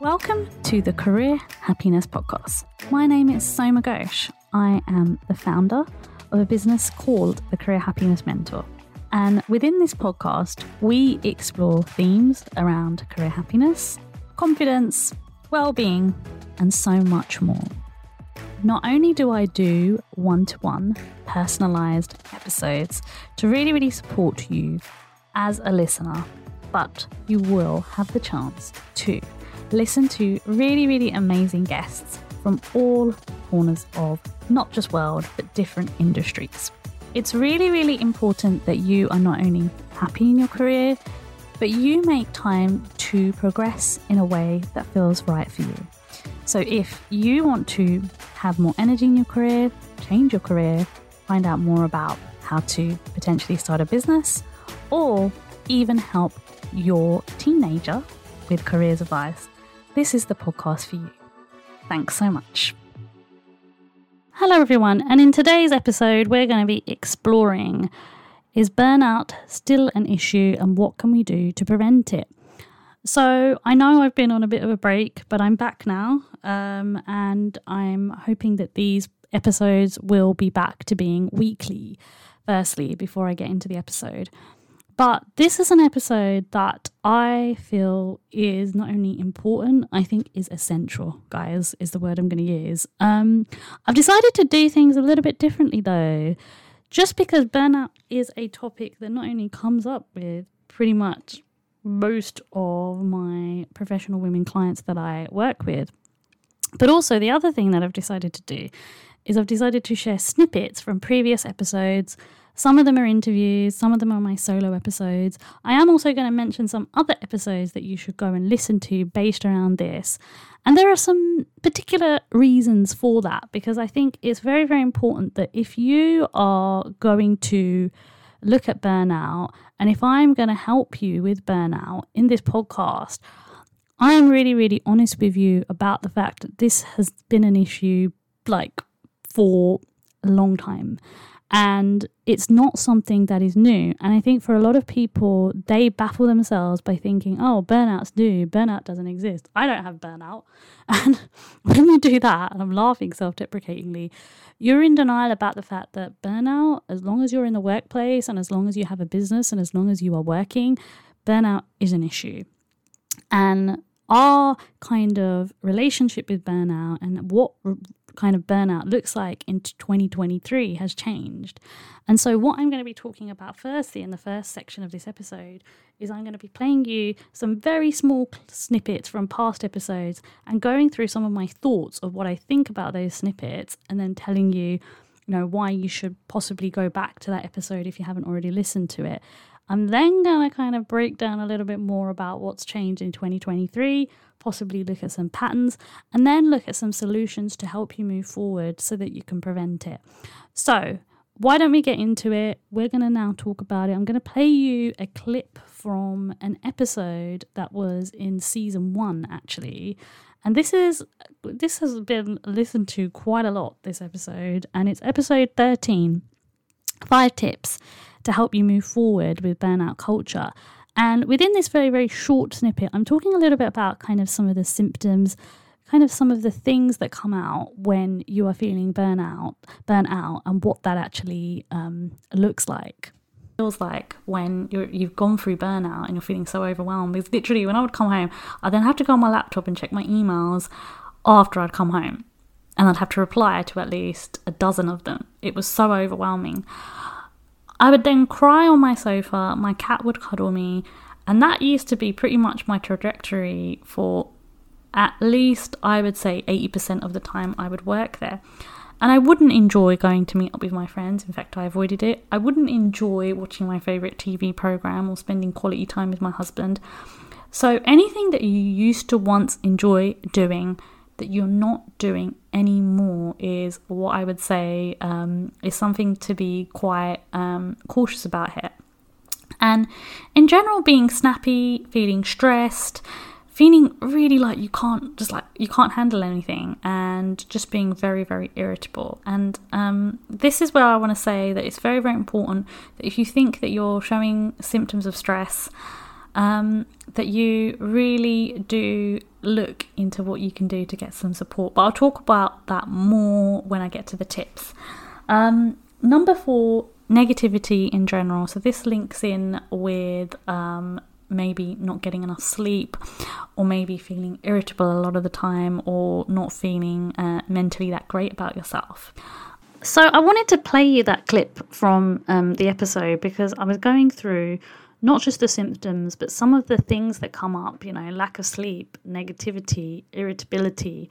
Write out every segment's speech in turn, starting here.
Welcome to the Career Happiness Podcast. My name is Soma Ghosh. I am the founder of a business called the Career Happiness Mentor. And within this podcast, we explore themes around career happiness, confidence, well being, and so much more. Not only do I do one to one personalized episodes to really, really support you as a listener, but you will have the chance to listen to really, really amazing guests from all corners of not just world, but different industries. It's really, really important that you are not only happy in your career, but you make time to progress in a way that feels right for you. So, if you want to have more energy in your career, change your career, find out more about how to potentially start a business, or even help your teenager with careers advice, this is the podcast for you. Thanks so much. Hello, everyone, and in today's episode, we're going to be exploring is burnout still an issue and what can we do to prevent it? So, I know I've been on a bit of a break, but I'm back now, um, and I'm hoping that these episodes will be back to being weekly, firstly, before I get into the episode. But this is an episode that I feel is not only important, I think is essential, guys, is the word I'm going to use. Um, I've decided to do things a little bit differently though, just because burnout is a topic that not only comes up with pretty much most of my professional women clients that I work with, but also the other thing that I've decided to do is I've decided to share snippets from previous episodes some of them are interviews, some of them are my solo episodes. I am also going to mention some other episodes that you should go and listen to based around this. And there are some particular reasons for that because I think it's very, very important that if you are going to look at burnout and if I'm going to help you with burnout in this podcast, I am really, really honest with you about the fact that this has been an issue like for a long time and it's not something that is new. And I think for a lot of people, they baffle themselves by thinking, oh, burnout's new, burnout doesn't exist. I don't have burnout. And when you do that, and I'm laughing self deprecatingly, you're in denial about the fact that burnout, as long as you're in the workplace and as long as you have a business and as long as you are working, burnout is an issue. And our kind of relationship with burnout and what kind of burnout looks like in 2023 has changed. And so, what I'm going to be talking about firstly in the first section of this episode is I'm going to be playing you some very small snippets from past episodes and going through some of my thoughts of what I think about those snippets and then telling you, you know, why you should possibly go back to that episode if you haven't already listened to it. I'm then going to kind of break down a little bit more about what's changed in 2023 possibly look at some patterns, and then look at some solutions to help you move forward so that you can prevent it. So, why don't we get into it? We're going to now talk about it. I'm going to play you a clip from an episode that was in season one, actually. And this is this has been listened to quite a lot this episode, and it's episode 13. Five tips to help you move forward with burnout culture. And within this very, very short snippet, I'm talking a little bit about kind of some of the symptoms, kind of some of the things that come out when you are feeling burnout, burnout, and what that actually um, looks like. It feels like when you're, you've gone through burnout and you're feeling so overwhelmed. Because literally, when I would come home, I'd then have to go on my laptop and check my emails after I'd come home, and I'd have to reply to at least a dozen of them. It was so overwhelming. I would then cry on my sofa, my cat would cuddle me, and that used to be pretty much my trajectory for at least, I would say, 80% of the time I would work there. And I wouldn't enjoy going to meet up with my friends. In fact, I avoided it. I wouldn't enjoy watching my favourite TV programme or spending quality time with my husband. So, anything that you used to once enjoy doing that you're not doing anymore is what I would say um, is something to be quite um, cautious about here. And in general, being snappy, feeling stressed, feeling really like you can't just like you can't handle anything, and just being very, very irritable. And um, this is where I want to say that it's very, very important that if you think that you're showing symptoms of stress, um, that you really do look into what you can do to get some support. But I'll talk about that more when I get to the tips. Um, number four, negativity in general. So this links in with um, maybe not getting enough sleep, or maybe feeling irritable a lot of the time, or not feeling uh, mentally that great about yourself. So I wanted to play you that clip from um, the episode because I was going through not just the symptoms, but some of the things that come up, you know, lack of sleep, negativity, irritability,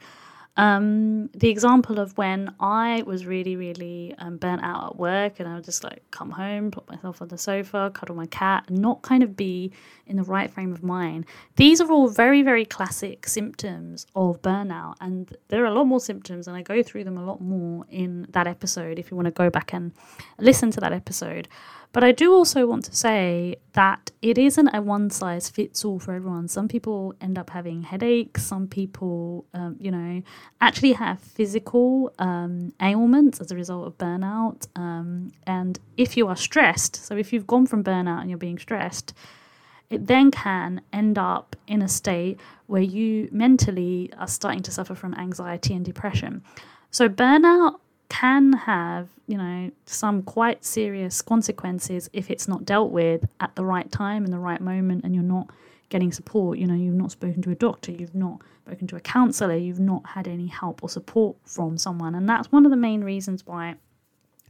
um, the example of when I was really, really um, burnt out at work and I would just like come home, put myself on the sofa, cuddle my cat, not kind of be in the right frame of mind. These are all very, very classic symptoms of burnout. And there are a lot more symptoms, and I go through them a lot more in that episode if you want to go back and listen to that episode. But I do also want to say that it isn't a one size fits all for everyone. Some people end up having headaches. Some people, um, you know, actually have physical um, ailments as a result of burnout. Um, and if you are stressed, so if you've gone from burnout and you're being stressed, it then can end up in a state where you mentally are starting to suffer from anxiety and depression. So, burnout can have, you know, some quite serious consequences if it's not dealt with at the right time in the right moment and you're not getting support. You know, you've not spoken to a doctor, you've not spoken to a counselor, you've not had any help or support from someone. And that's one of the main reasons why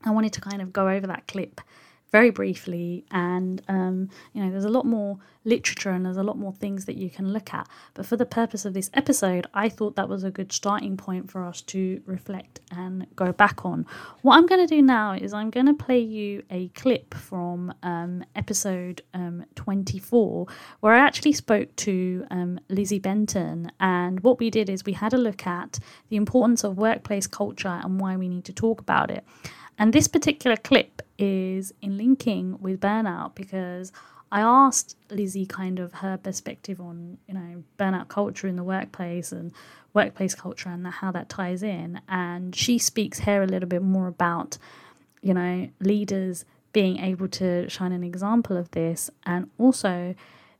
I wanted to kind of go over that clip very briefly. And, um, you know, there's a lot more literature and there's a lot more things that you can look at. But for the purpose of this episode, I thought that was a good starting point for us to reflect and go back on. What I'm going to do now is I'm going to play you a clip from um, episode um, 24, where I actually spoke to um, Lizzie Benton. And what we did is we had a look at the importance of workplace culture and why we need to talk about it. And this particular clip is in linking with burnout because I asked Lizzie kind of her perspective on, you know, burnout culture in the workplace and workplace culture and how that ties in. And she speaks here a little bit more about, you know, leaders being able to shine an example of this and also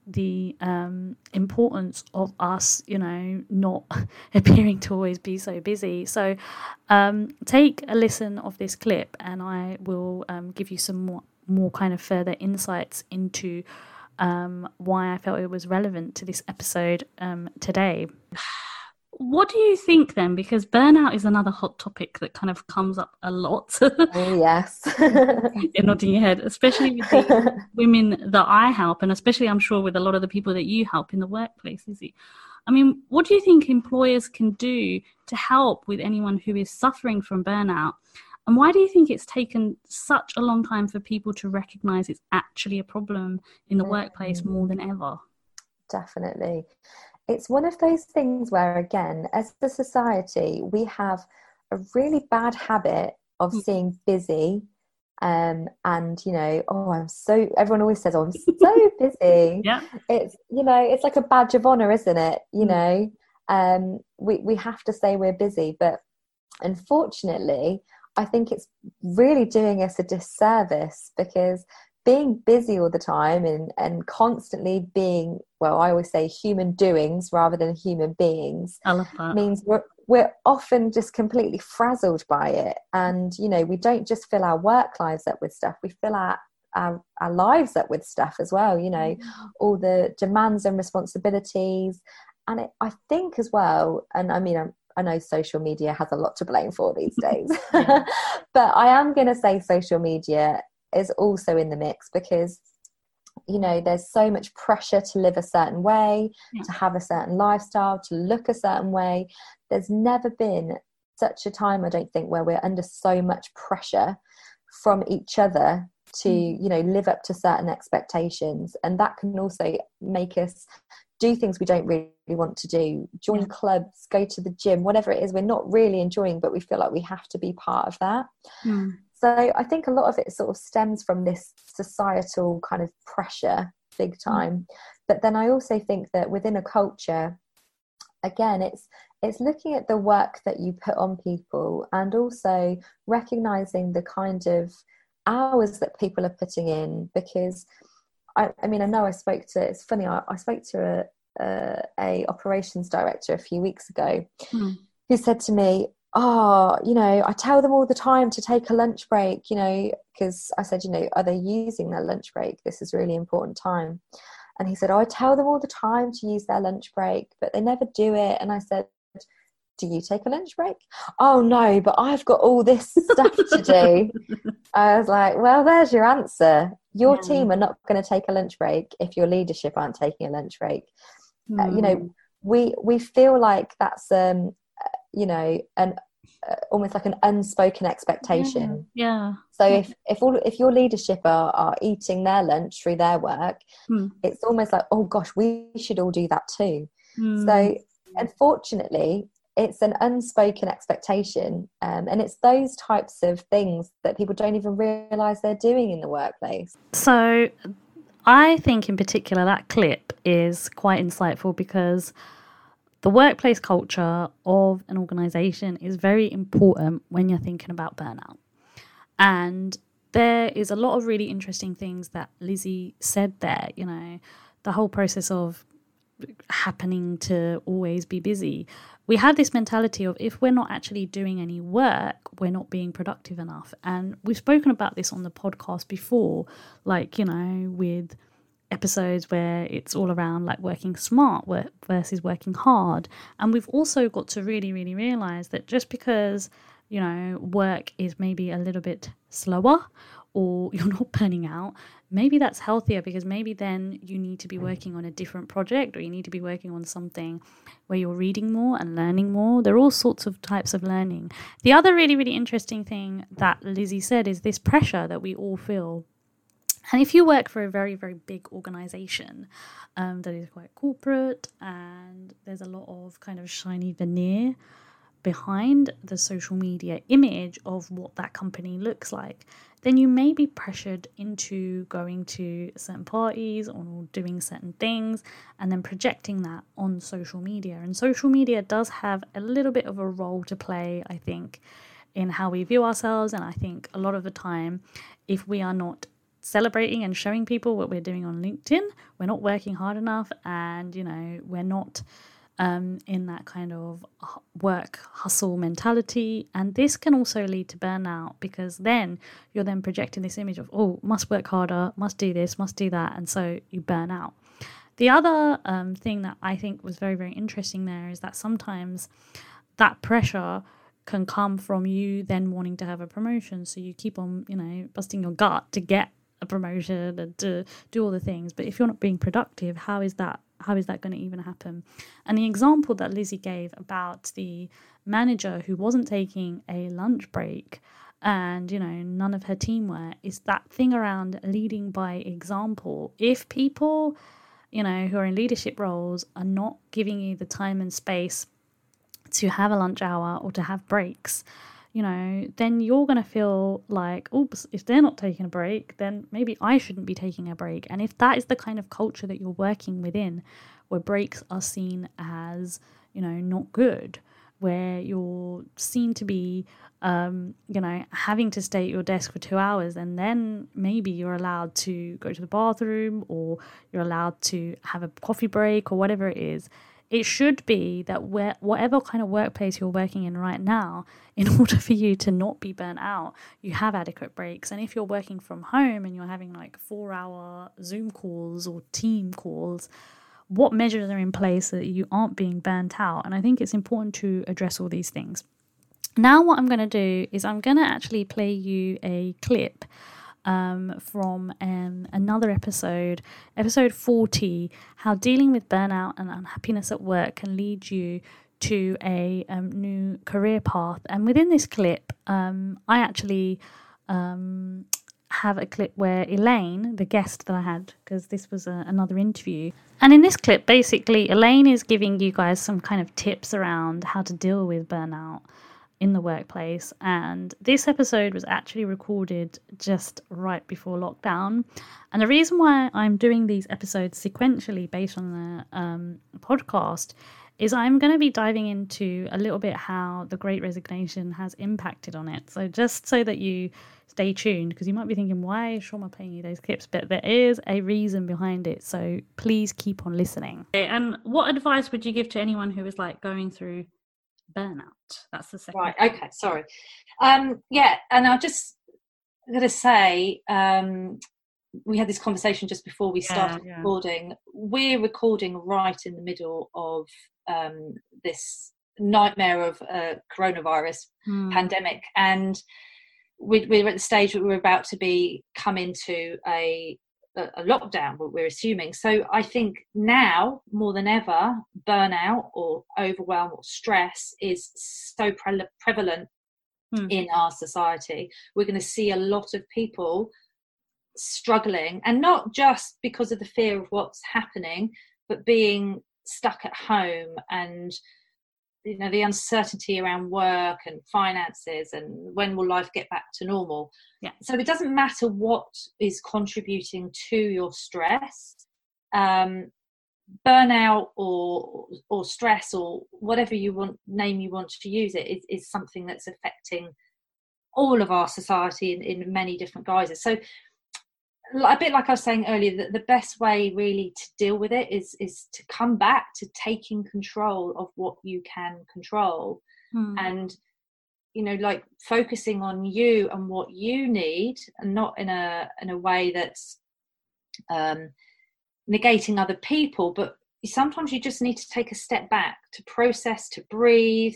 the um, importance of us, you know, not appearing to always be so busy. So um, take a listen of this clip, and I will um, give you some more, more kind of further insights into um, why I felt it was relevant to this episode um, today. What do you think then? Because burnout is another hot topic that kind of comes up a lot. oh, yes. You're nodding your head, especially with the women that I help, and especially I'm sure with a lot of the people that you help in the workplace, is it? I mean, what do you think employers can do to help with anyone who is suffering from burnout? And why do you think it's taken such a long time for people to recognize it's actually a problem in the mm. workplace more than ever? Definitely it's one of those things where, again, as a society, we have a really bad habit of mm. seeing busy um, and you know oh i'm so everyone always says oh i'm so busy yeah it's you know it's like a badge of honor isn't it you mm. know um, we, we have to say we're busy but unfortunately i think it's really doing us a disservice because being busy all the time and, and constantly being well i always say human doings rather than human beings means we're, we're often just completely frazzled by it. And you know we don't just fill our work lives up with stuff we fill our our, our lives up with stuff as well you know mm-hmm. all the demands and responsibilities. And it, i think as well and i mean I'm, I know social media has a lot to blame for these days, but I am going to say social media is also in the mix because you know there's so much pressure to live a certain way yeah. to have a certain lifestyle to look a certain way there's never been such a time i don't think where we're under so much pressure from each other to mm. you know live up to certain expectations and that can also make us do things we don't really want to do join yeah. clubs go to the gym whatever it is we're not really enjoying but we feel like we have to be part of that mm. So I think a lot of it sort of stems from this societal kind of pressure, big mm. time. But then I also think that within a culture, again, it's it's looking at the work that you put on people and also recognizing the kind of hours that people are putting in because I, I mean, I know I spoke to. It's funny. I, I spoke to a, a, a operations director a few weeks ago, mm. who said to me, "Oh, you know, I tell them all the time to take a lunch break. You know, because I said, you know, are they using their lunch break? This is really important time." And he said, "Oh, I tell them all the time to use their lunch break, but they never do it." And I said, do you take a lunch break? Oh no, but I've got all this stuff to do. I was like, well, there's your answer. Your yeah. team are not going to take a lunch break if your leadership aren't taking a lunch break. Mm. Uh, you know, hmm. we we feel like that's um, you know, an uh, almost like an unspoken expectation. Yeah. yeah. So if if all if your leadership are are eating their lunch through their work, mm. it's almost like, oh gosh, we should all do that too. Mm. So unfortunately, it's an unspoken expectation um, and it's those types of things that people don't even realize they're doing in the workplace so i think in particular that clip is quite insightful because the workplace culture of an organization is very important when you're thinking about burnout and there is a lot of really interesting things that lizzie said there you know the whole process of happening to always be busy we have this mentality of if we're not actually doing any work, we're not being productive enough. And we've spoken about this on the podcast before, like, you know, with episodes where it's all around like working smart versus working hard. And we've also got to really, really realize that just because, you know, work is maybe a little bit slower or you're not burning out, maybe that's healthier because maybe then you need to be mm. working on a different project or you need to be working on something where you're reading more and learning more. There are all sorts of types of learning. The other really, really interesting thing that Lizzie said is this pressure that we all feel. And if you work for a very, very big organization um, that is quite corporate and there's a lot of kind of shiny veneer behind the social media image of what that company looks like, then you may be pressured into going to certain parties or doing certain things and then projecting that on social media. And social media does have a little bit of a role to play, I think, in how we view ourselves. And I think a lot of the time, if we are not celebrating and showing people what we're doing on LinkedIn, we're not working hard enough and, you know, we're not um, in that kind of work hustle mentality. And this can also lead to burnout because then you're then projecting this image of, oh, must work harder, must do this, must do that. And so you burn out. The other um, thing that I think was very, very interesting there is that sometimes that pressure can come from you then wanting to have a promotion. So you keep on, you know, busting your gut to get a promotion and to do all the things. But if you're not being productive, how is that how is that going to even happen? And the example that Lizzie gave about the manager who wasn't taking a lunch break and you know none of her team were is that thing around leading by example if people you know who are in leadership roles are not giving you the time and space to have a lunch hour or to have breaks you know, then you're going to feel like, oops, if they're not taking a break, then maybe I shouldn't be taking a break. And if that is the kind of culture that you're working within, where breaks are seen as, you know, not good, where you're seen to be, um, you know, having to stay at your desk for two hours, and then maybe you're allowed to go to the bathroom or you're allowed to have a coffee break or whatever it is it should be that where, whatever kind of workplace you're working in right now, in order for you to not be burnt out, you have adequate breaks. And if you're working from home and you're having like four hour Zoom calls or team calls, what measures are in place so that you aren't being burnt out? And I think it's important to address all these things. Now, what I'm going to do is I'm going to actually play you a clip um, from um, another episode, episode 40, how dealing with burnout and unhappiness at work can lead you to a um, new career path. And within this clip, um, I actually um, have a clip where Elaine, the guest that I had, because this was a, another interview, and in this clip, basically, Elaine is giving you guys some kind of tips around how to deal with burnout in the workplace. And this episode was actually recorded just right before lockdown. And the reason why I'm doing these episodes sequentially based on the um, podcast is I'm going to be diving into a little bit how the great resignation has impacted on it. So, just so that you stay tuned, because you might be thinking, why is Soma playing you those clips? But there is a reason behind it. So, please keep on listening. Okay, and what advice would you give to anyone who is like going through burnout? That's the second. Right, okay, sorry. Um, yeah, and I just going to say, um, we had this conversation just before we started yeah, recording. We're recording right in the middle of um, this nightmare of uh, coronavirus hmm. pandemic, and we, we're at the stage where we're about to be come into a a lockdown what we're assuming so i think now more than ever burnout or overwhelm or stress is so pre- prevalent hmm. in our society we're going to see a lot of people struggling and not just because of the fear of what's happening but being stuck at home and you know the uncertainty around work and finances and when will life get back to normal. Yeah. So it doesn't matter what is contributing to your stress um burnout or or stress or whatever you want name you want to use it is, is something that's affecting all of our society in, in many different guises. So a bit like I was saying earlier, that the best way really to deal with it is is to come back to taking control of what you can control, hmm. and you know, like focusing on you and what you need, and not in a in a way that's um, negating other people, but sometimes you just need to take a step back to process, to breathe,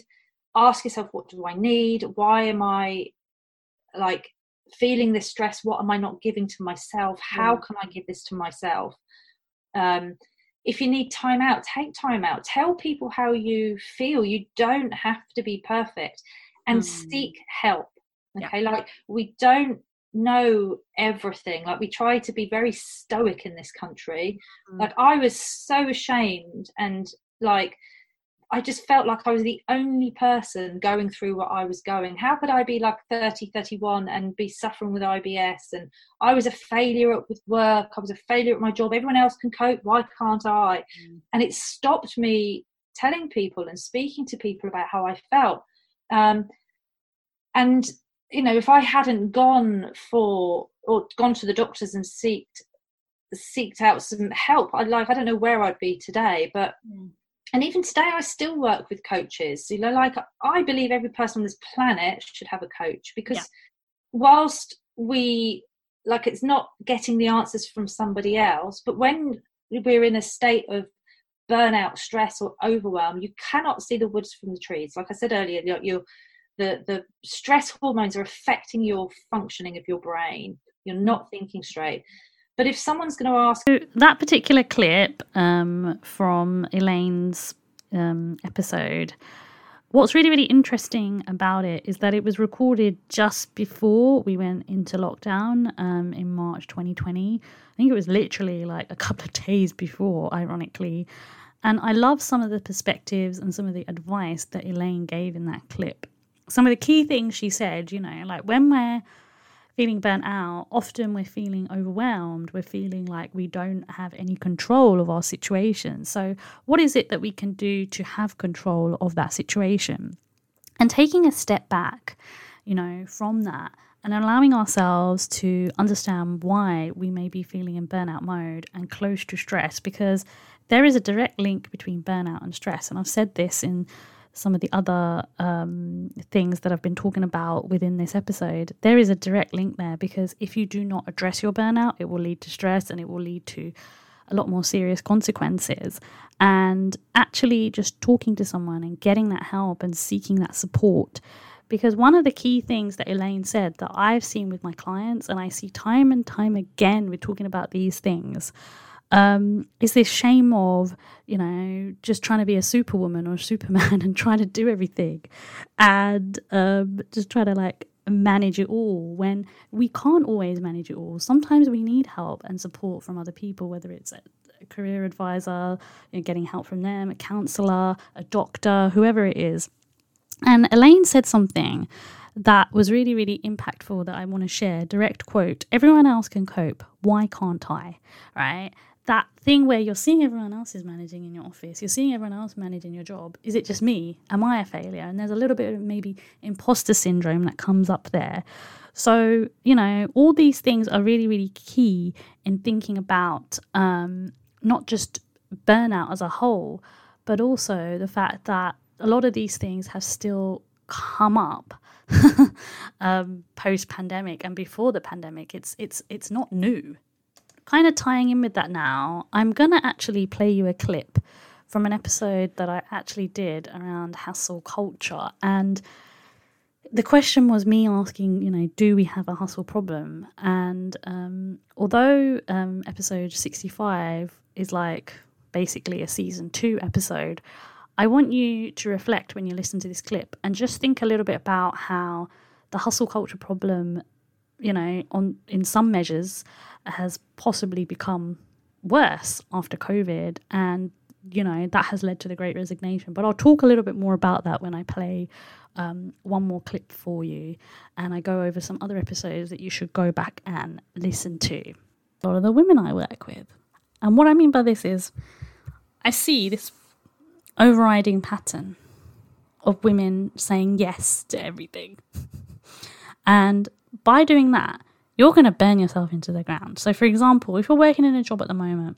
ask yourself, what do I need? Why am I like feeling this stress what am i not giving to myself? How can i give this to myself? Um, if you need time out take time out. Tell people how you feel. You don't have to be perfect. And mm. seek help okay? Yeah. like we don't know everything. Like we try to be very stoic in this country. Mm. like i was so ashamed and like I just felt like I was the only person going through what I was going. How could I be like 30, 31 and be suffering with IBS? And I was a failure with work. I was a failure at my job. Everyone else can cope. Why can't I? Mm. And it stopped me telling people and speaking to people about how I felt. Um, and, you know, if I hadn't gone for or gone to the doctors and seeked seeked out some help, I'd like I don't know where I'd be today, but mm and even today i still work with coaches. You know like i believe every person on this planet should have a coach because yeah. whilst we like it's not getting the answers from somebody else but when we're in a state of burnout stress or overwhelm you cannot see the woods from the trees. Like i said earlier you're, you're the the stress hormones are affecting your functioning of your brain. You're not thinking straight but if someone's going to ask. That particular clip um, from Elaine's um, episode, what's really, really interesting about it is that it was recorded just before we went into lockdown um, in March 2020. I think it was literally like a couple of days before, ironically. And I love some of the perspectives and some of the advice that Elaine gave in that clip. Some of the key things she said, you know, like when we're feeling burnt out, often we're feeling overwhelmed. We're feeling like we don't have any control of our situation. So, what is it that we can do to have control of that situation? And taking a step back, you know, from that and allowing ourselves to understand why we may be feeling in burnout mode and close to stress because there is a direct link between burnout and stress. And I've said this in some of the other um, things that I've been talking about within this episode, there is a direct link there because if you do not address your burnout, it will lead to stress and it will lead to a lot more serious consequences. And actually, just talking to someone and getting that help and seeking that support. Because one of the key things that Elaine said that I've seen with my clients, and I see time and time again we're talking about these things, um, is this shame of you know just trying to be a superwoman or a superman and trying to do everything and um, just try to like manage it all when we can't always manage it all sometimes we need help and support from other people whether it's a, career advisor you know, getting help from them a counselor a doctor whoever it is And Elaine said something that was really, really impactful that I want to share. Direct quote Everyone else can cope. Why can't I? Right? That thing where you're seeing everyone else is managing in your office, you're seeing everyone else managing your job. Is it just me? Am I a failure? And there's a little bit of maybe imposter syndrome that comes up there. So, you know, all these things are really, really key in thinking about um, not just burnout as a whole, but also the fact that a lot of these things have still come up um, post pandemic and before the pandemic. It's it's it's not new. Kind of tying in with that now, I'm gonna actually play you a clip from an episode that I actually did around hustle culture and the question was me asking, you know, do we have a hustle problem? And um, although um, episode 65 is like basically a season two episode, I want you to reflect when you listen to this clip and just think a little bit about how the hustle culture problem, you know, on in some measures has possibly become worse after COVID. And you know that has led to the great resignation. But i'll talk a little bit more about that when i play um, one more clip for you. And i go over some other episodes that you should go back and listen to. A lot of the women i work with. And what i mean by this is i see this overriding pattern of women saying yes to everything. and by doing that, you're going to burn yourself into the ground. So, for example, if you're working in a job at the moment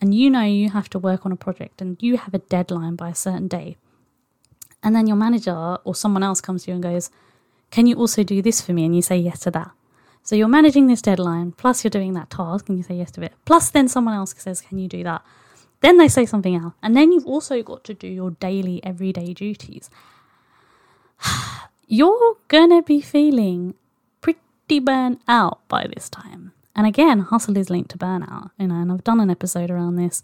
and you know you have to work on a project and you have a deadline by a certain day, and then your manager or someone else comes to you and goes, Can you also do this for me? And you say yes to that. So, you're managing this deadline, plus you're doing that task and you say yes to it. Plus, then someone else says, Can you do that? Then they say something else. And then you've also got to do your daily, everyday duties. You're going to be feeling pretty burnt out by this time. And again, hustle is linked to burnout, you know, and I've done an episode around this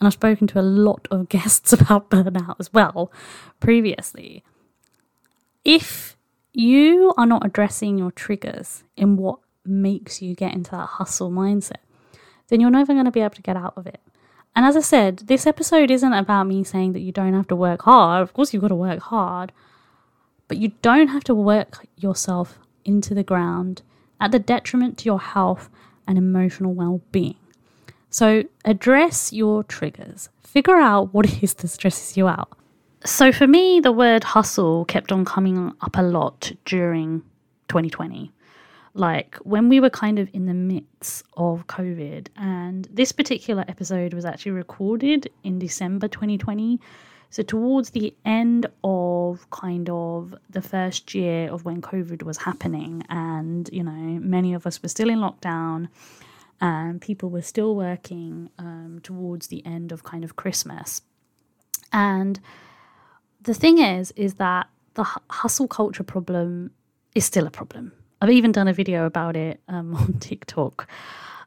and I've spoken to a lot of guests about burnout as well previously. If you are not addressing your triggers in what makes you get into that hustle mindset, then you're never going to be able to get out of it. And as I said, this episode isn't about me saying that you don't have to work hard. Of course, you've got to work hard, but you don't have to work yourself into the ground at the detriment to your health and emotional well being. So, address your triggers, figure out what it is that stresses you out. So, for me, the word hustle kept on coming up a lot during 2020 like when we were kind of in the midst of COVID, and this particular episode was actually recorded in December 2020. So, towards the end of kind of the first year of when COVID was happening, and you know, many of us were still in lockdown, and people were still working um, towards the end of kind of Christmas. And the thing is, is that the hustle culture problem is still a problem I've even done a video about it um, on TikTok.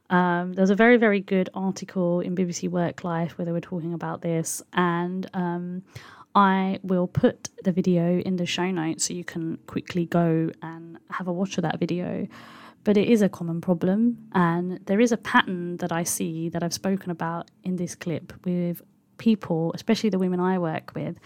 Um, there's a very, very good article in BBC Work Life where they were talking about this, and um, I will put the video in the show notes so you can quickly go and have a watch of that video. But it is a common problem, and there is a pattern that I see that I've spoken about in this clip with people, especially the women I work with,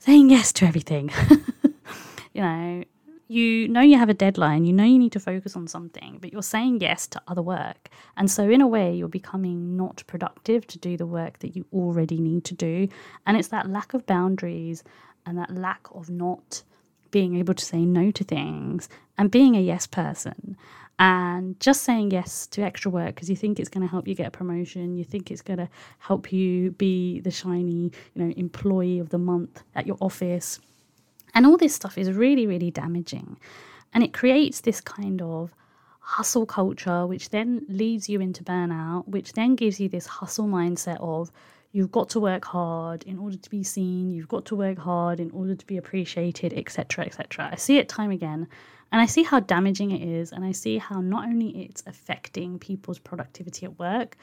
saying yes to everything. you know, you know you have a deadline, you know you need to focus on something, but you're saying yes to other work. And so, in a way, you're becoming not productive to do the work that you already need to do. And it's that lack of boundaries and that lack of not being able to say no to things and being a yes person and just saying yes to extra work because you think it's going to help you get a promotion you think it's going to help you be the shiny you know employee of the month at your office and all this stuff is really, really damaging. And it creates this kind of hustle culture, which then leads you into burnout, which then gives you this hustle mindset of you've got to work hard in order to be seen, you've got to work hard in order to be appreciated, etc. etc. I see it time again. And I see how damaging it is, and I see how not only it's affecting people's productivity at work,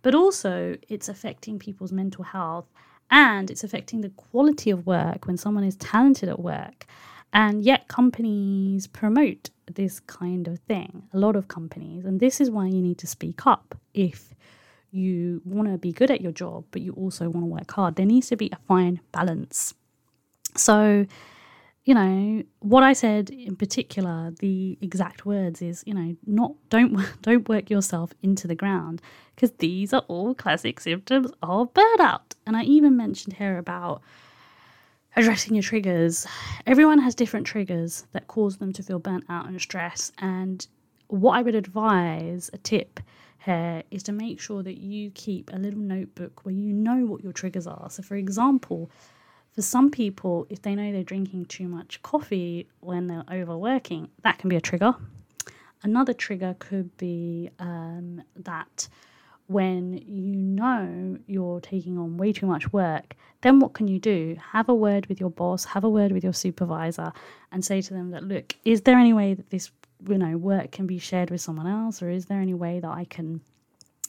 but also it's affecting people's mental health and it's affecting the quality of work when someone is talented at work. And yet, companies promote this kind of thing, a lot of companies. And this is why you need to speak up if you want to be good at your job, but you also want to work hard. There needs to be a fine balance. So, you know, what I said in particular, the exact words is, you know, not don't don't work yourself into the ground because these are all classic symptoms of burnout. And I even mentioned here about addressing your triggers. Everyone has different triggers that cause them to feel burnt out and stress. And what I would advise, a tip here, is to make sure that you keep a little notebook where you know what your triggers are. So, for example, for some people, if they know they're drinking too much coffee when they're overworking, that can be a trigger. Another trigger could be um, that when you know you're taking on way too much work, then what can you do? Have a word with your boss, have a word with your supervisor, and say to them that, look, is there any way that this you know work can be shared with someone else, or is there any way that I can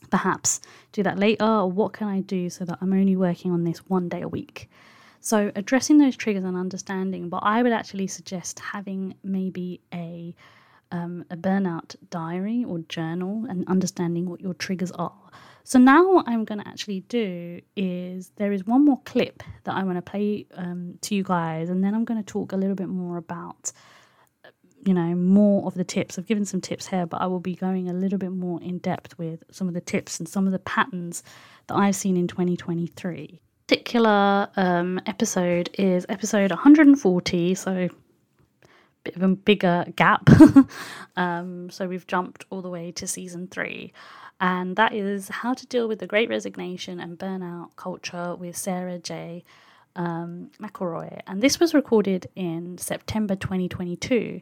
perhaps do that later, or what can I do so that I'm only working on this one day a week? So, addressing those triggers and understanding, but I would actually suggest having maybe a um, a burnout diary or journal and understanding what your triggers are. So now what I'm going to actually do is there is one more clip that I want to play um, to you guys, and then I'm going to talk a little bit more about, you know, more of the tips. I've given some tips here, but I will be going a little bit more in depth with some of the tips and some of the patterns that I've seen in 2023 particular um, episode is episode 140, so a bit of a bigger gap. um, so we've jumped all the way to season three, and that is how to deal with the Great Resignation and burnout culture with Sara J. Um, McElroy, and this was recorded in September 2022.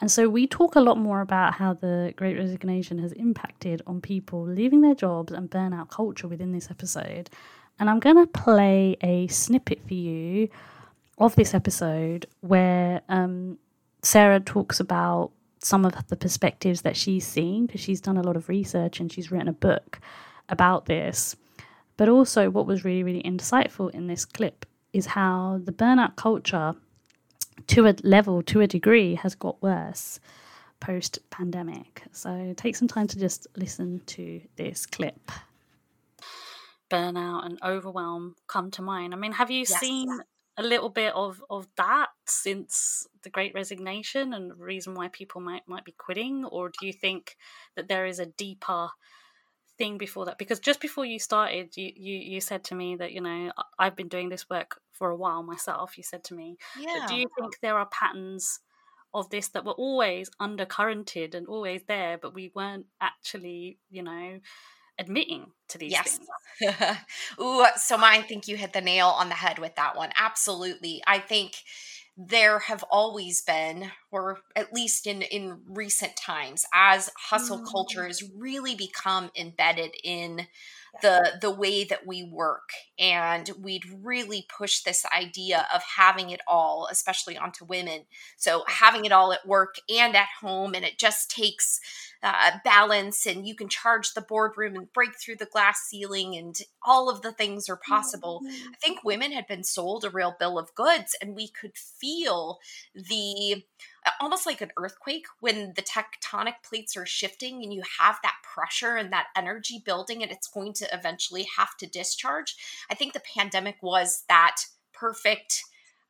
And so we talk a lot more about how the Great Resignation has impacted on people leaving their jobs and burnout culture within this episode. And I'm going to play a snippet for you of this episode where um, Sara talks about some of the perspectives that she's seen because she's done a lot of research and she's written a book about this. But also, what was really, really insightful in this clip is how the burnout culture, to a level, to a degree, has got worse post pandemic. So, take some time to just listen to this clip burnout and overwhelm come to mind. I mean, have you yes. seen a little bit of, of that since the great resignation and the reason why people might might be quitting or do you think that there is a deeper thing before that because just before you started you, you you said to me that you know i've been doing this work for a while myself you said to me yeah. do you think there are patterns of this that were always undercurrented and always there but we weren't actually you know admitting to these yes. things. Ooh, so I think you hit the nail on the head with that one. Absolutely. I think there have always been or at least in in recent times as hustle mm. culture has really become embedded in the the way that we work and we'd really push this idea of having it all especially onto women. So having it all at work and at home and it just takes uh, balance and you can charge the boardroom and break through the glass ceiling and all of the things are possible. Mm-hmm. i think women had been sold a real bill of goods and we could feel the almost like an earthquake when the tectonic plates are shifting and you have that pressure and that energy building and it's going to eventually have to discharge. I think the pandemic was that perfect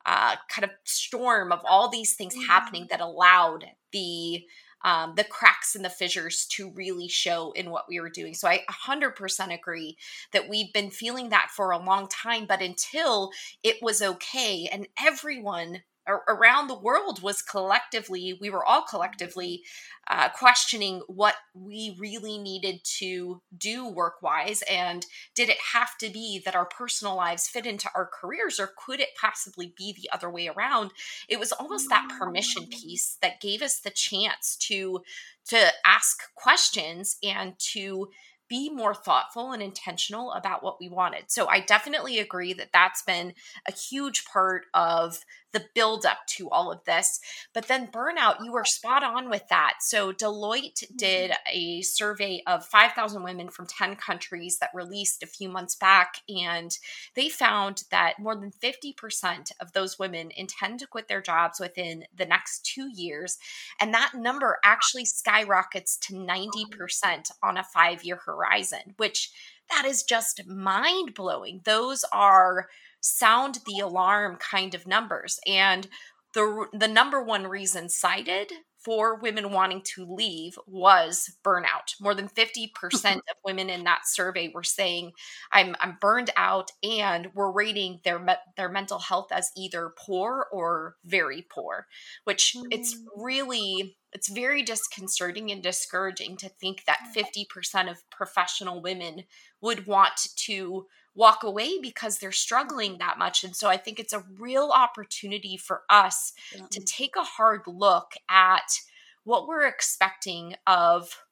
uh, kind of storm of all these things mm-hmm. happening that allowed the um, the cracks and the fissures to really show in what we were doing. So I 100% agree that we've been feeling that for a long time, but until it was okay and everyone around the world was collectively we were all collectively uh, questioning what we really needed to do work wise and did it have to be that our personal lives fit into our careers or could it possibly be the other way around it was almost that permission piece that gave us the chance to to ask questions and to be more thoughtful and intentional about what we wanted. So I definitely agree that that's been a huge part of the buildup to all of this. But then burnout, you were spot on with that. So Deloitte did mm-hmm. a survey of 5,000 women from 10 countries that released a few months back. And they found that more than 50% of those women intend to quit their jobs within the next two years. And that number actually skyrockets to 90% on a five year horizon, which that is just mind blowing. Those are sound the alarm kind of numbers. And the the number one reason cited for women wanting to leave was burnout. More than 50% of women in that survey were saying I'm I'm burned out and we're rating their their mental health as either poor or very poor, which mm. it's really it's very disconcerting and discouraging to think that 50% of professional women would want to walk away because they're struggling that much. And so I think it's a real opportunity for us yeah. to take a hard look at what we're expecting of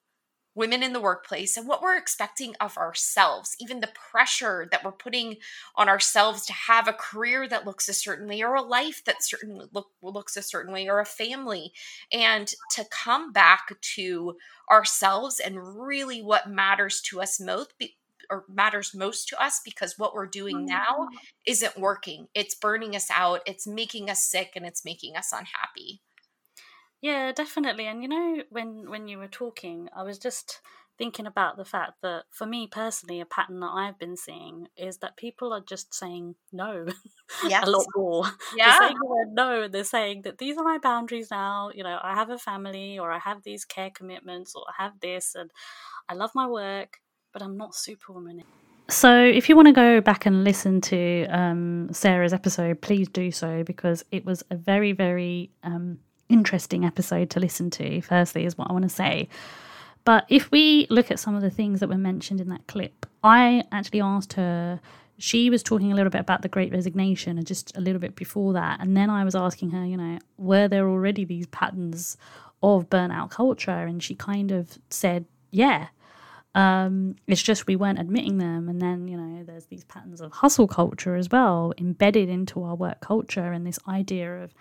women in the workplace and what we're expecting of ourselves, even the pressure that we're putting on ourselves to have a career that looks a certain way or a life that certainly look, looks a certain way or a family and to come back to ourselves and really what matters to us most or matters most to us because what we're doing now mm. isn't working. It's burning us out, it's making us sick, and it's making us unhappy. Yeah, definitely. And you know, when when you were talking, I was just thinking about the fact that for me personally, a pattern that I've been seeing is that people are just saying no yes. a lot more. Yeah. They're saying the no, and they're saying that these are my boundaries now. You know, I have a family or I have these care commitments or I have this and I love my work but I'm not Superwoman. So, if you want to go back and listen to um, Sara's episode, please do so because it was a very, very um, interesting episode to listen to. Firstly, is what I want to say. But if we look at some of the things that were mentioned in that clip, I actually asked her. She was talking a little bit about the Great Resignation and just a little bit before that, and then I was asking her, you know, were there already these patterns of burnout culture? And she kind of said, yeah. Um, it's just we weren't admitting them. And then, you know, there's these patterns of hustle culture as well embedded into our work culture and this idea of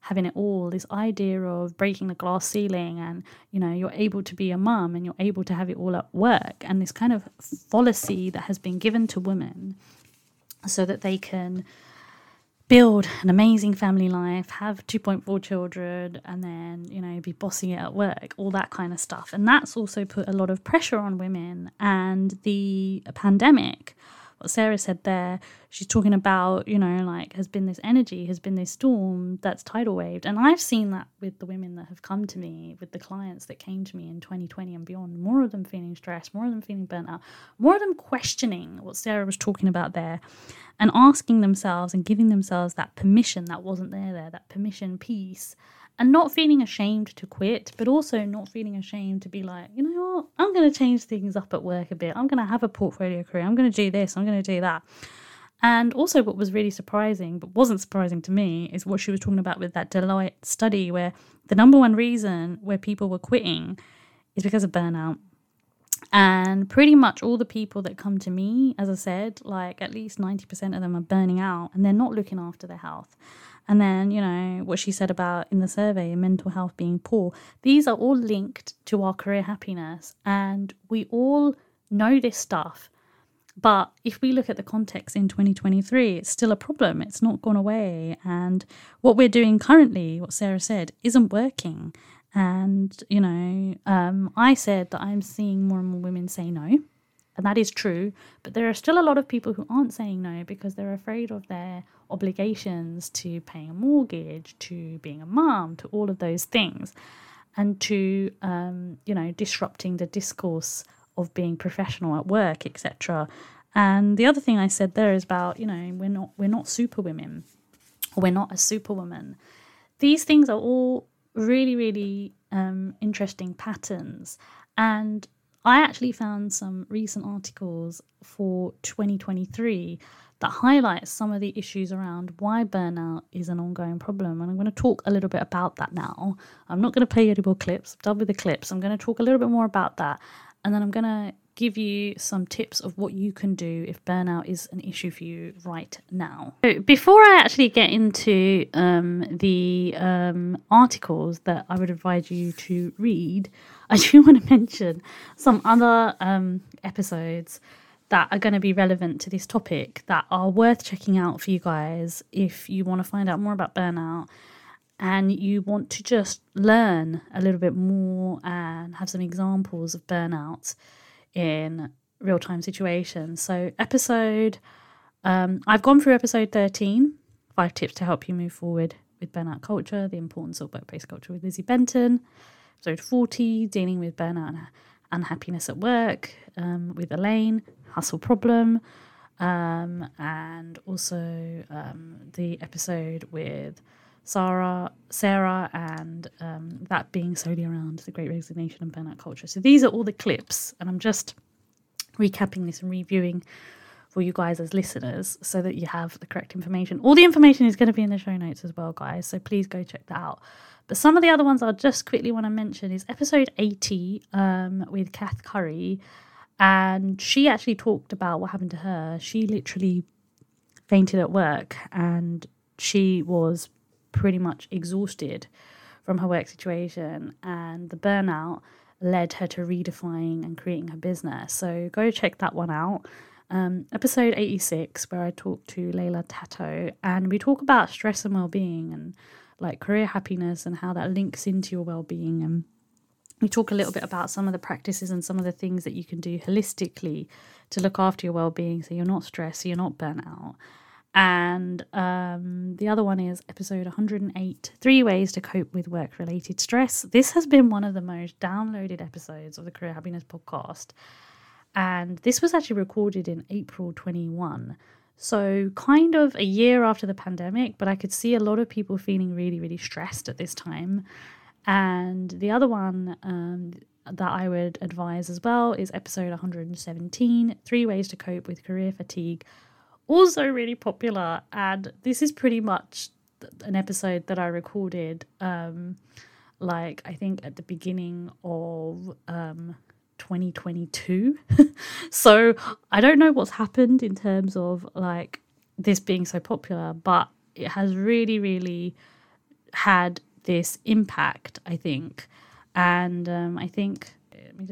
having it all, this idea of breaking the glass ceiling and, you know, you're able to be a mum and you're able to have it all at work and this kind of fallacy that has been given to women so that they can build an amazing family life, have 2.4 children, and then, you know, be bossing it at work, all that kind of stuff. And that's also put a lot of pressure on women. And the pandemic what Sara said there, she's talking about, you know, like has been this energy, has been this storm that's tidal waved. And I've seen that with the women that have come to me, with the clients that came to me in 2020 and beyond. More of them feeling stressed, more of them feeling burnt out, more of them questioning what Sara was talking about there and asking themselves and giving themselves that permission that wasn't there there, that permission piece and not feeling ashamed to quit, but also not feeling ashamed to be like, you know what, I'm going to change things up at work a bit. I'm going to have a portfolio career. I'm going to do this. I'm going to do that. And also, what was really surprising, but wasn't surprising to me, is what she was talking about with that Deloitte study, where the number one reason where people were quitting is because of burnout. And pretty much all the people that come to me, as I said, like at least 90% of them are burning out and they're not looking after their health. And then, you know, what she said about in the survey, mental health being poor, these are all linked to our career happiness. And we all know this stuff. But if we look at the context in 2023, it's still a problem. It's not gone away. And what we're doing currently, what Sara said, isn't working. And, you know, um, I said that I'm seeing more and more women say no. And that is true. But there are still a lot of people who aren't saying no because they're afraid of their obligations to paying a mortgage, to being a mom, to all of those things, and to, um, you know, disrupting the discourse of being professional at work, etc. And the other thing I said there is about, you know, we're not we're not super women, we're not a superwoman. These things are all really, really um, interesting patterns. And I actually found some recent articles for 2023 that highlight some of the issues around why burnout is an ongoing problem. And I'm going to talk a little bit about that now. I'm not going to play any more clips, I'm done with the clips. I'm going to talk a little bit more about that. And then I'm going to give you some tips of what you can do if burnout is an issue for you right now. So before I actually get into um, the um, articles that I would advise you to read, I do want to mention some other um, episodes that are going to be relevant to this topic that are worth checking out for you guys if you want to find out more about burnout and you want to just learn a little bit more and have some examples of burnout in real time situations. So, episode, um, I've gone through episode 13, five tips to help you move forward with burnout culture, the importance of workplace culture with Lizzie Benton. Episode 40, dealing with burnout and unhappiness at work um, with Elaine, hustle problem. Um, and also um, the episode with Sara, Sara, and um, that being solely around the Great Resignation and burnout culture. So these are all the clips, and I'm just recapping this and reviewing for you guys as listeners so that you have the correct information. All the information is going to be in the show notes as well, guys. So please go check that out. But some of the other ones I just quickly want to mention is episode 80 um, with Kath Curry. And she actually talked about what happened to her. She literally fainted at work and she was pretty much exhausted from her work situation. And the burnout led her to redefining and creating her business. So go check that one out um, episode 86, where I talk to Laila Datoo, and we talk about stress and well being and like career happiness and how that links into your well being. And we talk a little bit about some of the practices and some of the things that you can do holistically to look after your well being so you're not stressed, so you're not burnt out. And um, the other one is episode 108 Three Ways to Cope with Work Related Stress. This has been one of the most downloaded episodes of the Career Happiness podcast. And this was actually recorded in April 21. So, kind of a year after the pandemic, but I could see a lot of people feeling really, really stressed at this time. And the other one um, that I would advise as well is episode 117 Three Ways to Cope with Career Fatigue. Also, really popular. And this is pretty much an episode that I recorded, um, like, I think at the beginning of um, 2022. so I don't know what's happened in terms of like this being so popular, but it has really, really had this impact, I think. And um, I think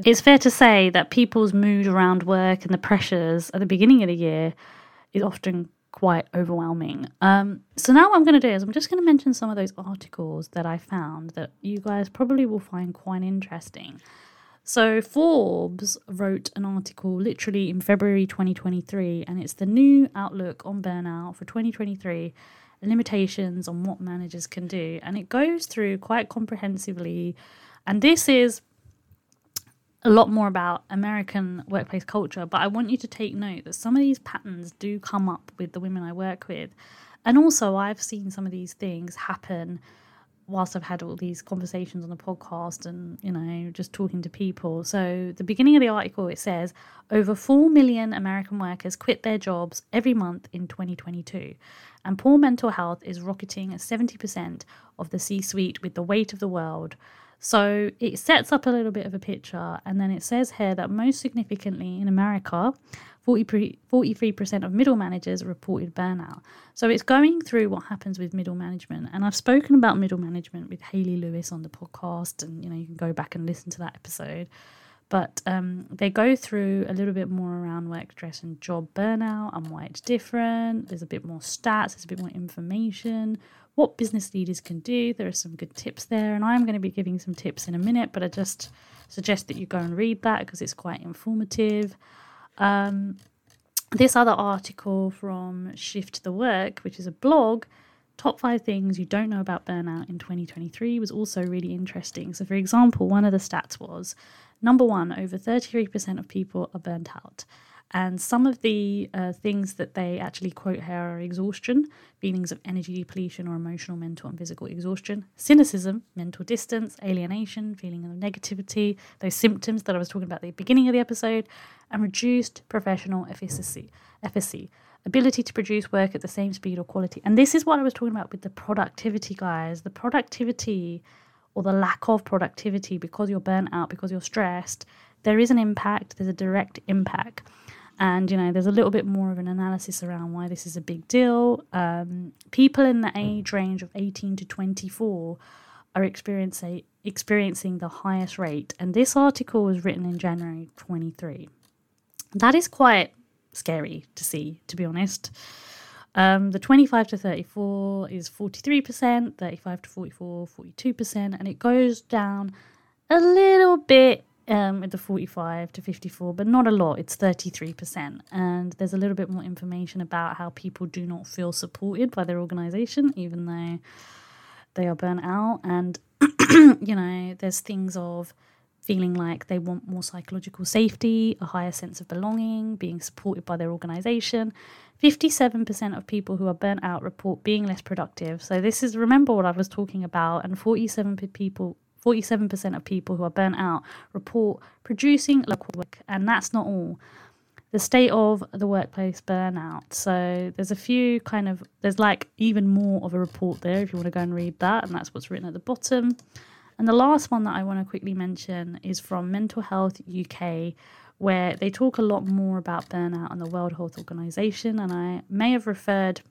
it's fair to say that people's mood around work and the pressures at the beginning of the year is often quite overwhelming. Um, so now what I'm going to do is I'm just going to mention some of those articles that I found that you guys probably will find quite interesting. So Forbes wrote an article literally in February 2023, and it's the new outlook on burnout for 2023 limitations on what managers can do. And it goes through quite comprehensively. And this is a lot more about American workplace culture, but I want you to take note that some of these patterns do come up with the women I work with. And also, I've seen some of these things happen whilst I've had all these conversations on the podcast and, you know, just talking to people. So, the beginning of the article it says over 4 million American workers quit their jobs every month in 2022, and poor mental health is rocketing at 70% of the C suite with the weight of the world. So, it sets up a little bit of a picture, and then it says here that most significantly in America, 43% of middle managers reported burnout. So it's going through what happens with middle management. And I've spoken about middle management with Haley Lewis on the podcast, and you know, you can go back and listen to that episode. But um, they go through a little bit more around work stress and job burnout and why it's different. There's a bit more stats, there's a bit more information, what business leaders can do. There are some good tips there, and I'm going to be giving some tips in a minute, but I just suggest that you go and read that because it's quite informative. Um, this other article from Shift the Work, which is a blog, top five things you don't know about burnout in 2023, was also really interesting. So, for example, one of the stats was number one, over 33% of people are burnt out. And some of the uh, things that they actually quote here are exhaustion, feelings of energy depletion or emotional, mental, and physical exhaustion, cynicism, mental distance, alienation, feeling of negativity, those symptoms that I was talking about at the beginning of the episode, and reduced professional efficiency, efficacy, ability to produce work at the same speed or quality. And this is what I was talking about with the productivity, guys. The productivity or the lack of productivity because you're burnt out, because you're stressed, there is an impact, there's a direct impact. And, you know, there's a little bit more of an analysis around why this is a big deal. Um, people in the age range of 18 to 24 are experiencing, experiencing the highest rate. And this article was written in January 23. That is quite scary to see, to be honest. Um, the 25 to 34 is 43%, 35 to 44, 42%, and it goes down a little bit um, with the 45 to 54, but not a lot. It's 33%. And there's a little bit more information about how people do not feel supported by their organization, even though they are burnt out and you know there's things of feeling like they want more psychological safety a higher sense of belonging being supported by their organization 57% of people who are burnt out report being less productive so this is remember what i was talking about and 47 people 47% of people who are burnt out report producing local work and that's not all the state of the workplace burnout. So there's a few kind of there's like even more of a report there if you want to go and read that, and that's what's written at the bottom. And the last one that I want to quickly mention is from Mental Health UK, where they talk a lot more about burnout and the World Health Organization. And I may have referred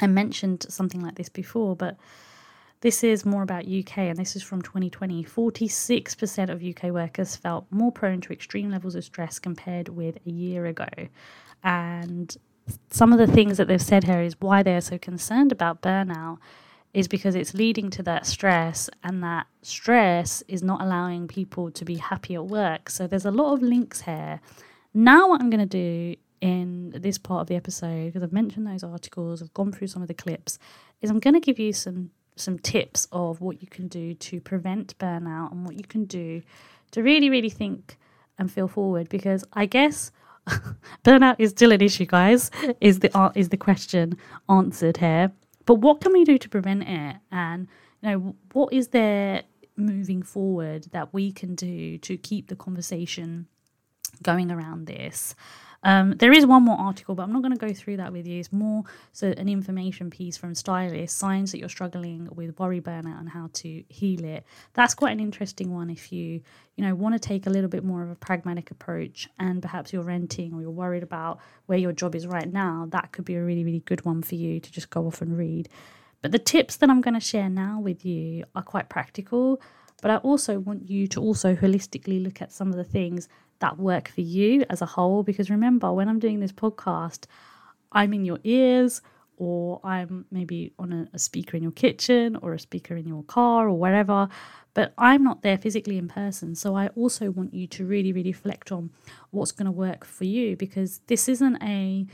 and mentioned something like this before, but this is more about UK, and this is from 2020. 46% of UK workers felt more prone to extreme levels of stress compared with a year ago. And some of the things that they've said here is why they're so concerned about burnout is because it's leading to that stress, and that stress is not allowing people to be happy at work. So there's a lot of links here. Now, what I'm going to do in this part of the episode, because I've mentioned those articles, I've gone through some of the clips, is I'm going to give you some some tips of what you can do to prevent burnout and what you can do to really, really think and feel forward. Because I guess burnout is still an issue, guys. Is the is the question answered here? But what can we do to prevent it? And you know, what is there moving forward that we can do to keep the conversation going around this? Um, there is one more article, but I'm not going to go through that with you. It's more so an information piece from Stylist, signs that you're struggling with worry burnout and how to heal it. That's quite an interesting one if you, you know, want to take a little bit more of a pragmatic approach and perhaps you're renting or you're worried about where your job is right now. That could be a really, really good one for you to just go off and read. But the tips that I'm going to share now with you are quite practical. But I also want you to also holistically look at some of the things that work for you as a whole. Because remember, when I'm doing this podcast, I'm in your ears, or I'm maybe on a, a, speaker in your kitchen, or a speaker in your car, or wherever, but I'm not there physically in person. So I also want you to really, really reflect on what's going to work for you because this isn't a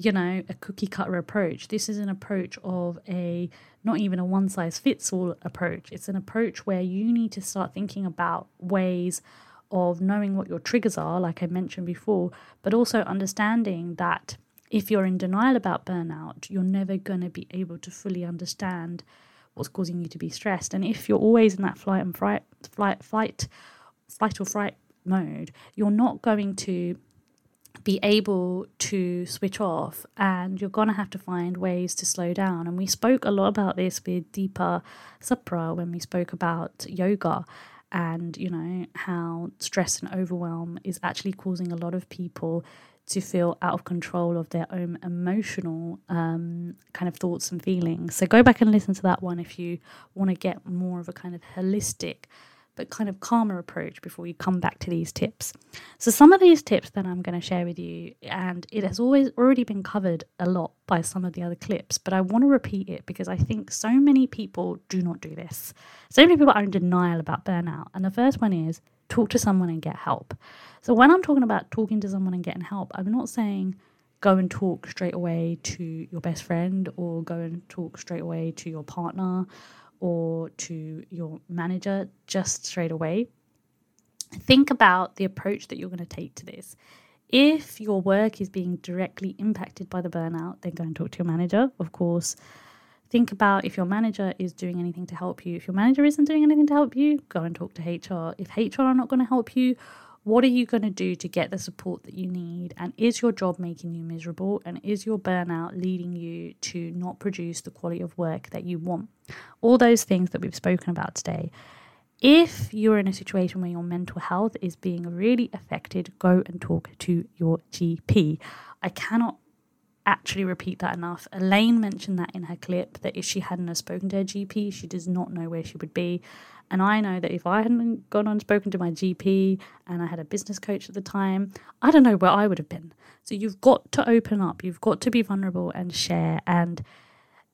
you know, a cookie cutter approach. This is an approach of a not even a one size fits all approach. It's an approach where you need to start thinking about ways of knowing what your triggers are, like I mentioned before, but also understanding that if you're in denial about burnout, you're never going to be able to fully understand what's causing you to be stressed. And if you're always in that flight and fright, flight, flight, fight or fright mode, you're not going to be able to switch off and you're going to have to find ways to slow down. And we spoke a lot about this with Deepa Chopra when we spoke about yoga and you know how stress and overwhelm is actually causing a lot of people to feel out of control of their own emotional um, kind of thoughts and feelings. So go back and listen to that one if you want to get more of a kind of holistic but kind of calmer approach before you come back to these tips. So, some of these tips that I'm going to share with you, and it has always already been covered a lot by some of the other clips, but I want to repeat it because I think so many people do not do this. So many people are in denial about burnout. And the first one is talk to someone and get help. So, when I'm talking about talking to someone and getting help, I'm not saying go and talk straight away to your best friend or go and talk straight away to your partner or to your manager just straight away. Think about the approach that you're going to take to this. If your work is being directly impacted by the burnout, then go and talk to your manager, of course. Think about if your manager is doing anything to help you. If your manager isn't doing anything to help you, go and talk to HR. If HR are not going to help you, what are you going to do to get the support that you need? And is your job making you miserable? And is your burnout leading you to not produce the quality of work that you want? All those things that we've spoken about today. If you're in a situation where your mental health is being really affected, go and talk to your GP. I cannot actually repeat that enough. Elaine mentioned that in her clip that if she hadn't spoken to her GP, she does not know where she would be. And I know that if I hadn't gone on spoken to my GP and I had a business coach at the time, I don't know where I would have been. So you've got to open up, you've got to be vulnerable and share. And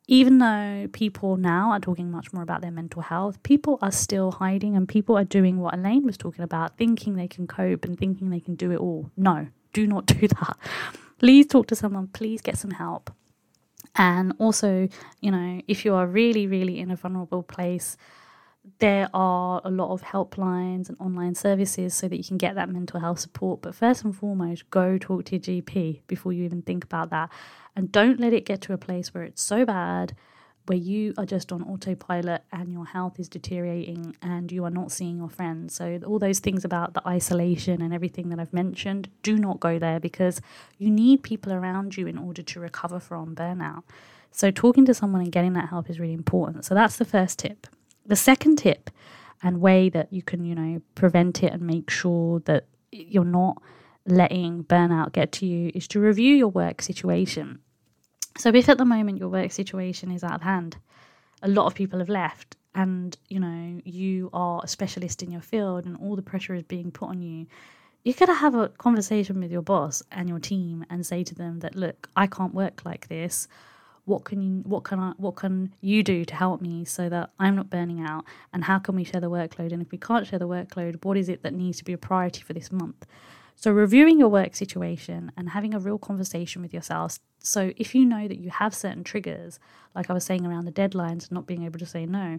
even though people now are talking much more about their mental health, people are still hiding and people are doing what Elaine was talking about, thinking they can cope and thinking they can do it all. No, do not do that. Please talk to someone, please get some help. And also, you know, if you are really, really in a vulnerable place, there are a lot of helplines and online services so that you can get that mental health support. But first and foremost, go talk to your GP before you even think about that. And don't let it get to a place where it's so bad where you are just on autopilot and your health is deteriorating and you are not seeing your friends. So, all those things about the isolation and everything that I've mentioned, do not go there because you need people around you in order to recover from burnout. So, talking to someone and getting that help is really important. So, that's the first tip. The second tip and way that you can, you know, prevent it and make sure that you're not letting burnout get to you is to review your work situation. So, if at the moment your work situation is out of hand, a lot of people have left, and you know, you are a specialist in your field and all the pressure is being put on you, you got to have a conversation with your boss and your team and say to them that, look, I can't work like this what can you what can I what can you do to help me so that I'm not burning out? And how can we share the workload? And if we can't share the workload what is it that needs to be a priority for this month? So reviewing your work situation and having a real conversation with yourself. So if you know that you have certain triggers like I was saying around the deadlines and not being able to say no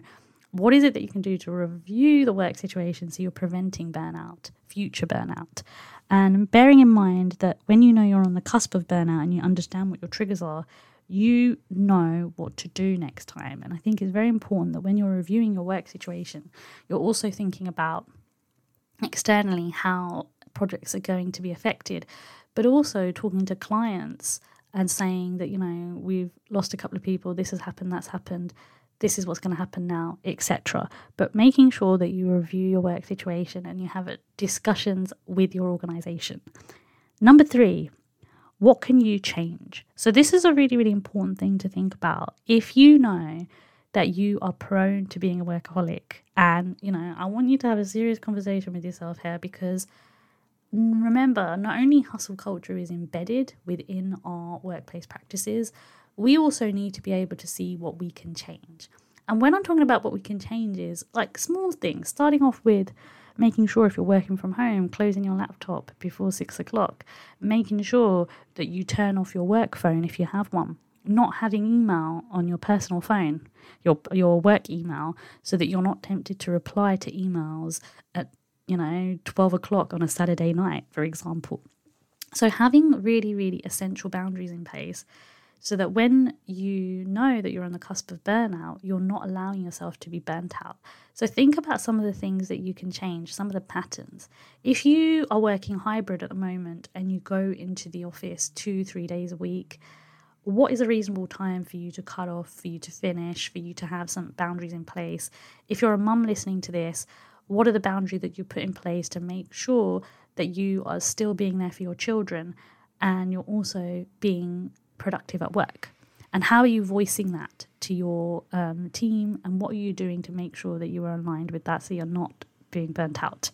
what is it that you can do to review the work situation so you're preventing burnout future burnout? And bearing in mind that when you know you're on the cusp of burnout and you understand what your triggers are you know what to do next time. And I think it's very important that when you're reviewing your work situation, you're also thinking about externally how projects are going to be affected, but also talking to clients and saying that, you know, we've lost a couple of people, this has happened, that's happened, this is what's going to happen now, etc. But making sure that you review your work situation and you have discussions with your organization. Number three, what can you change? So, this is a really, really important thing to think about. If you know that you are prone to being a workaholic, and you know, I want you to have a serious conversation with yourself here because mm, remember, not only hustle culture is embedded within our workplace practices, we also need to be able to see what we can change. And when I'm talking about what we can change, is like small things, starting off with making sure if you're working from home, closing your laptop before six o'clock, making sure that you turn off your work phone if you have one, not having email on your personal phone, your your work email, so that you're not tempted to reply to emails at you know twelve o'clock on a Saturday night, for example. So having really really essential boundaries in place so that when you know that you're on the cusp of burnout, you're not allowing yourself to be burnt out. So think about some of the things that you can change, some of the patterns. If you are working hybrid at the moment and you go into the office two, three days a week, what is a reasonable time for you to cut off, for you to finish, for you to have some boundaries in place? If you're a mum listening to this, what are the boundaries that you put in place to make sure that you are still being there for your children and you're also being productive at work? And how are you voicing that to your um, team? And what are you doing to make sure that you are aligned with that so you're not being burnt out?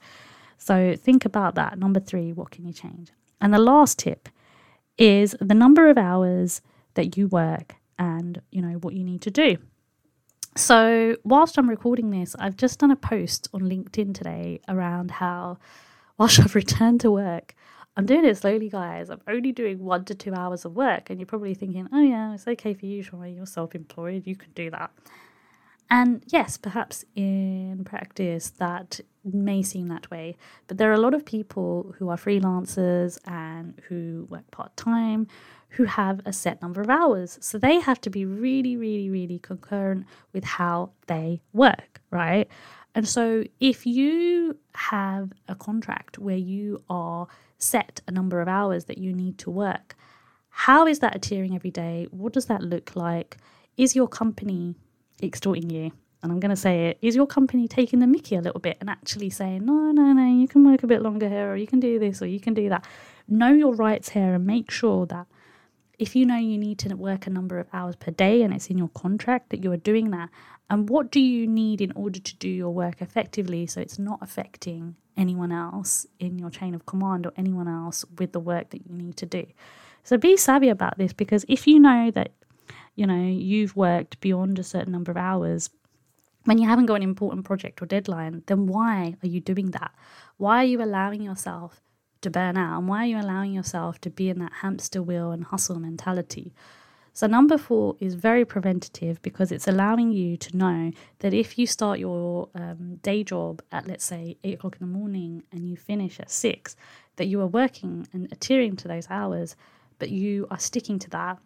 So think about that. Number three, what can you change? And the last tip is the number of hours that you work and you know what you need to do. So whilst I'm recording this, I've just done a post on LinkedIn today around how whilst I've returned to work, I'm doing it slowly, guys. I'm only doing one to two hours of work. And you're probably thinking, oh, yeah, it's okay for you, Shona. You're self employed. You can do that. And yes, perhaps in practice that may seem that way. But there are a lot of people who are freelancers and who work part time who have a set number of hours. So they have to be really, really, really concurrent with how they work, right? And so if you have a contract where you are set a number of hours that you need to work. How is that adhering every day? What does that look like? Is your company extorting you? And I'm going to say it is your company taking the mickey a little bit and actually saying, no, no, no, you can work a bit longer here, or you can do this, or you can do that. Know your rights here and make sure that if you know you need to work a number of hours per day and it's in your contract that you are doing that. And what do you need in order to do your work effectively so it's not affecting anyone else in your chain of command or anyone else with the work that you need to do. So be savvy about this because if you know that you know you've worked beyond a certain number of hours when you haven't got an important project or deadline, then why are you doing that? Why are you allowing yourself to burn out? And why are you allowing yourself to be in that hamster wheel and hustle mentality? So, number four is very preventative because it's allowing you to know that if you start your um, day job at, let's say, eight o'clock in the morning and you finish at six, that you are working and adhering to those hours, but you are sticking to that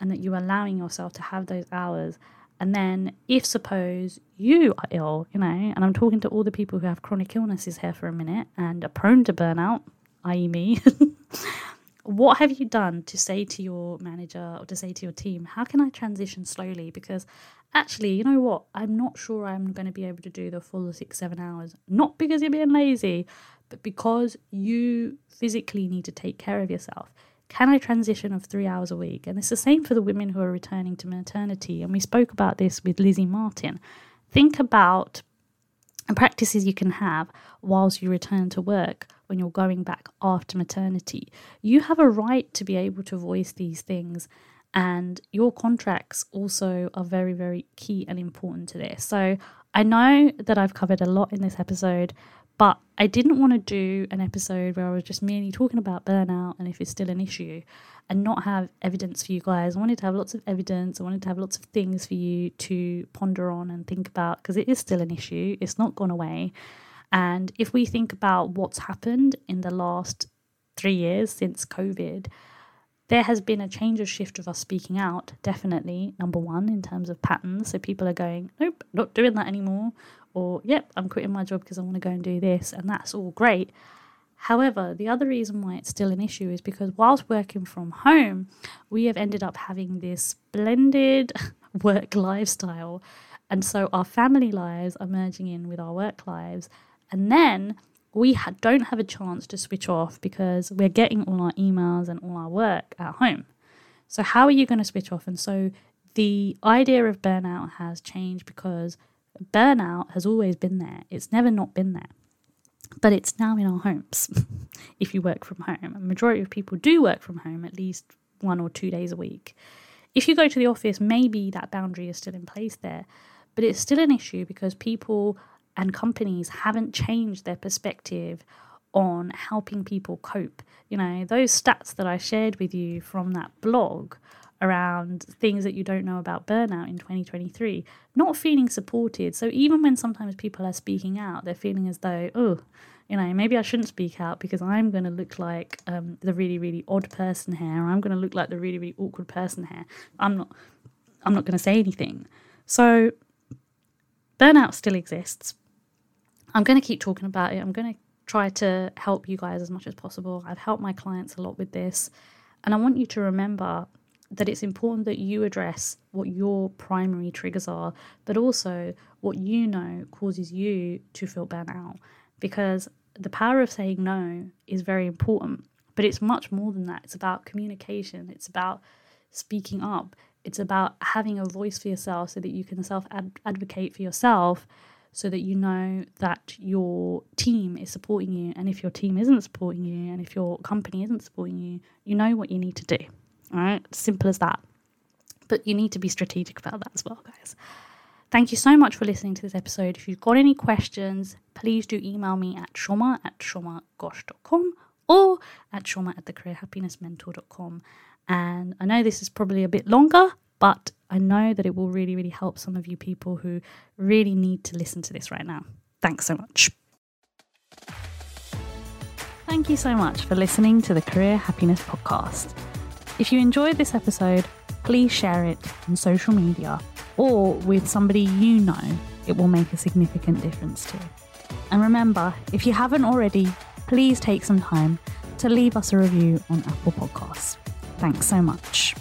and that you are allowing yourself to have those hours. And then, if suppose you are ill, you know, and I'm talking to all the people who have chronic illnesses here for a minute and are prone to burnout, i.e., me. what have you done to say to your manager or to say to your team, how can I transition slowly? Because actually, you know what? I'm not sure I'm going to be able to do the full six, seven hours. Not because you're being lazy, but because you physically need to take care of yourself. Can I transition of three hours a week? And it's the same for the women who are returning to maternity. And we spoke about this with Lizzie Martin. Think about practices you can have whilst you return to work when you're going back after maternity. You have a right to be able to voice these things, and your contracts also are very, very key and important to this. So, I know that I've covered a lot in this episode, but I didn't want to do an episode where I was just merely talking about burnout and if it's still an issue and not have evidence for you guys. I wanted to have lots of evidence. I wanted to have lots of things for you to ponder on and think about because it is still an issue. It's not gone away. And if we think about what's happened in the last three years since COVID, there has been a change of shift of us speaking out, definitely, number one, in terms of patterns. So people are going, nope, not doing that anymore. Or, yep, I'm quitting my job because I want to go and do this. And that's all great. However, the other reason why it's still an issue is because whilst working from home, we have ended up having this blended work lifestyle. And so our family lives are merging in with our work lives. And then we ha- don't have a chance to switch off because we're getting all our emails and all our work at home. So, how are you going to switch off? And so, the idea of burnout has changed because burnout has always been there, it's never not been there. But it's now in our homes if you work from home. A majority of people do work from home at least one or two days a week. If you go to the office, maybe that boundary is still in place there, but it's still an issue because people and companies haven't changed their perspective on helping people cope. You know, those stats that I shared with you from that blog around things that you don't know about burnout in 2023, not feeling supported. So even when sometimes people are speaking out, they're feeling as though, oh, you know, maybe I shouldn't speak out because I'm going to look like um, the really, really odd person here. Or I'm going to look like the really, really awkward person here. I'm not. I'm not going to say anything. So burnout still exists. I'm going to keep talking about it. I'm going to try to help you guys as much as possible. I've helped my clients a lot with this. And I want you to remember that it's important that you address what your primary triggers are, but also what you know causes you to feel burnout. Because the power of saying no is very important, but it's much more than that. It's about communication, it's about speaking up, it's about having a voice for yourself so that you can self advocate for yourself so that you know that your team is supporting you. And if your team isn't supporting you, and if your company isn't supporting you, you know what you need to do. All right, simple as that. But you need to be strategic about that as well, guys. Thank you so much for listening to this episode. If you've got any questions, please do email me at shoma at shomagosh.com or at shoma at thecareerhappinessmentor.com. And I know this is probably a bit longer, but I know that it will really, really help some of you people who really need to listen to this right now. Thanks so much. Thank you so much for listening to the Career Happiness Podcast. If you enjoyed this episode, please share it on social media or with somebody you know it will make a significant difference to. And remember, if you haven't already, please take some time to leave us a review on Apple Podcasts. Thanks so much.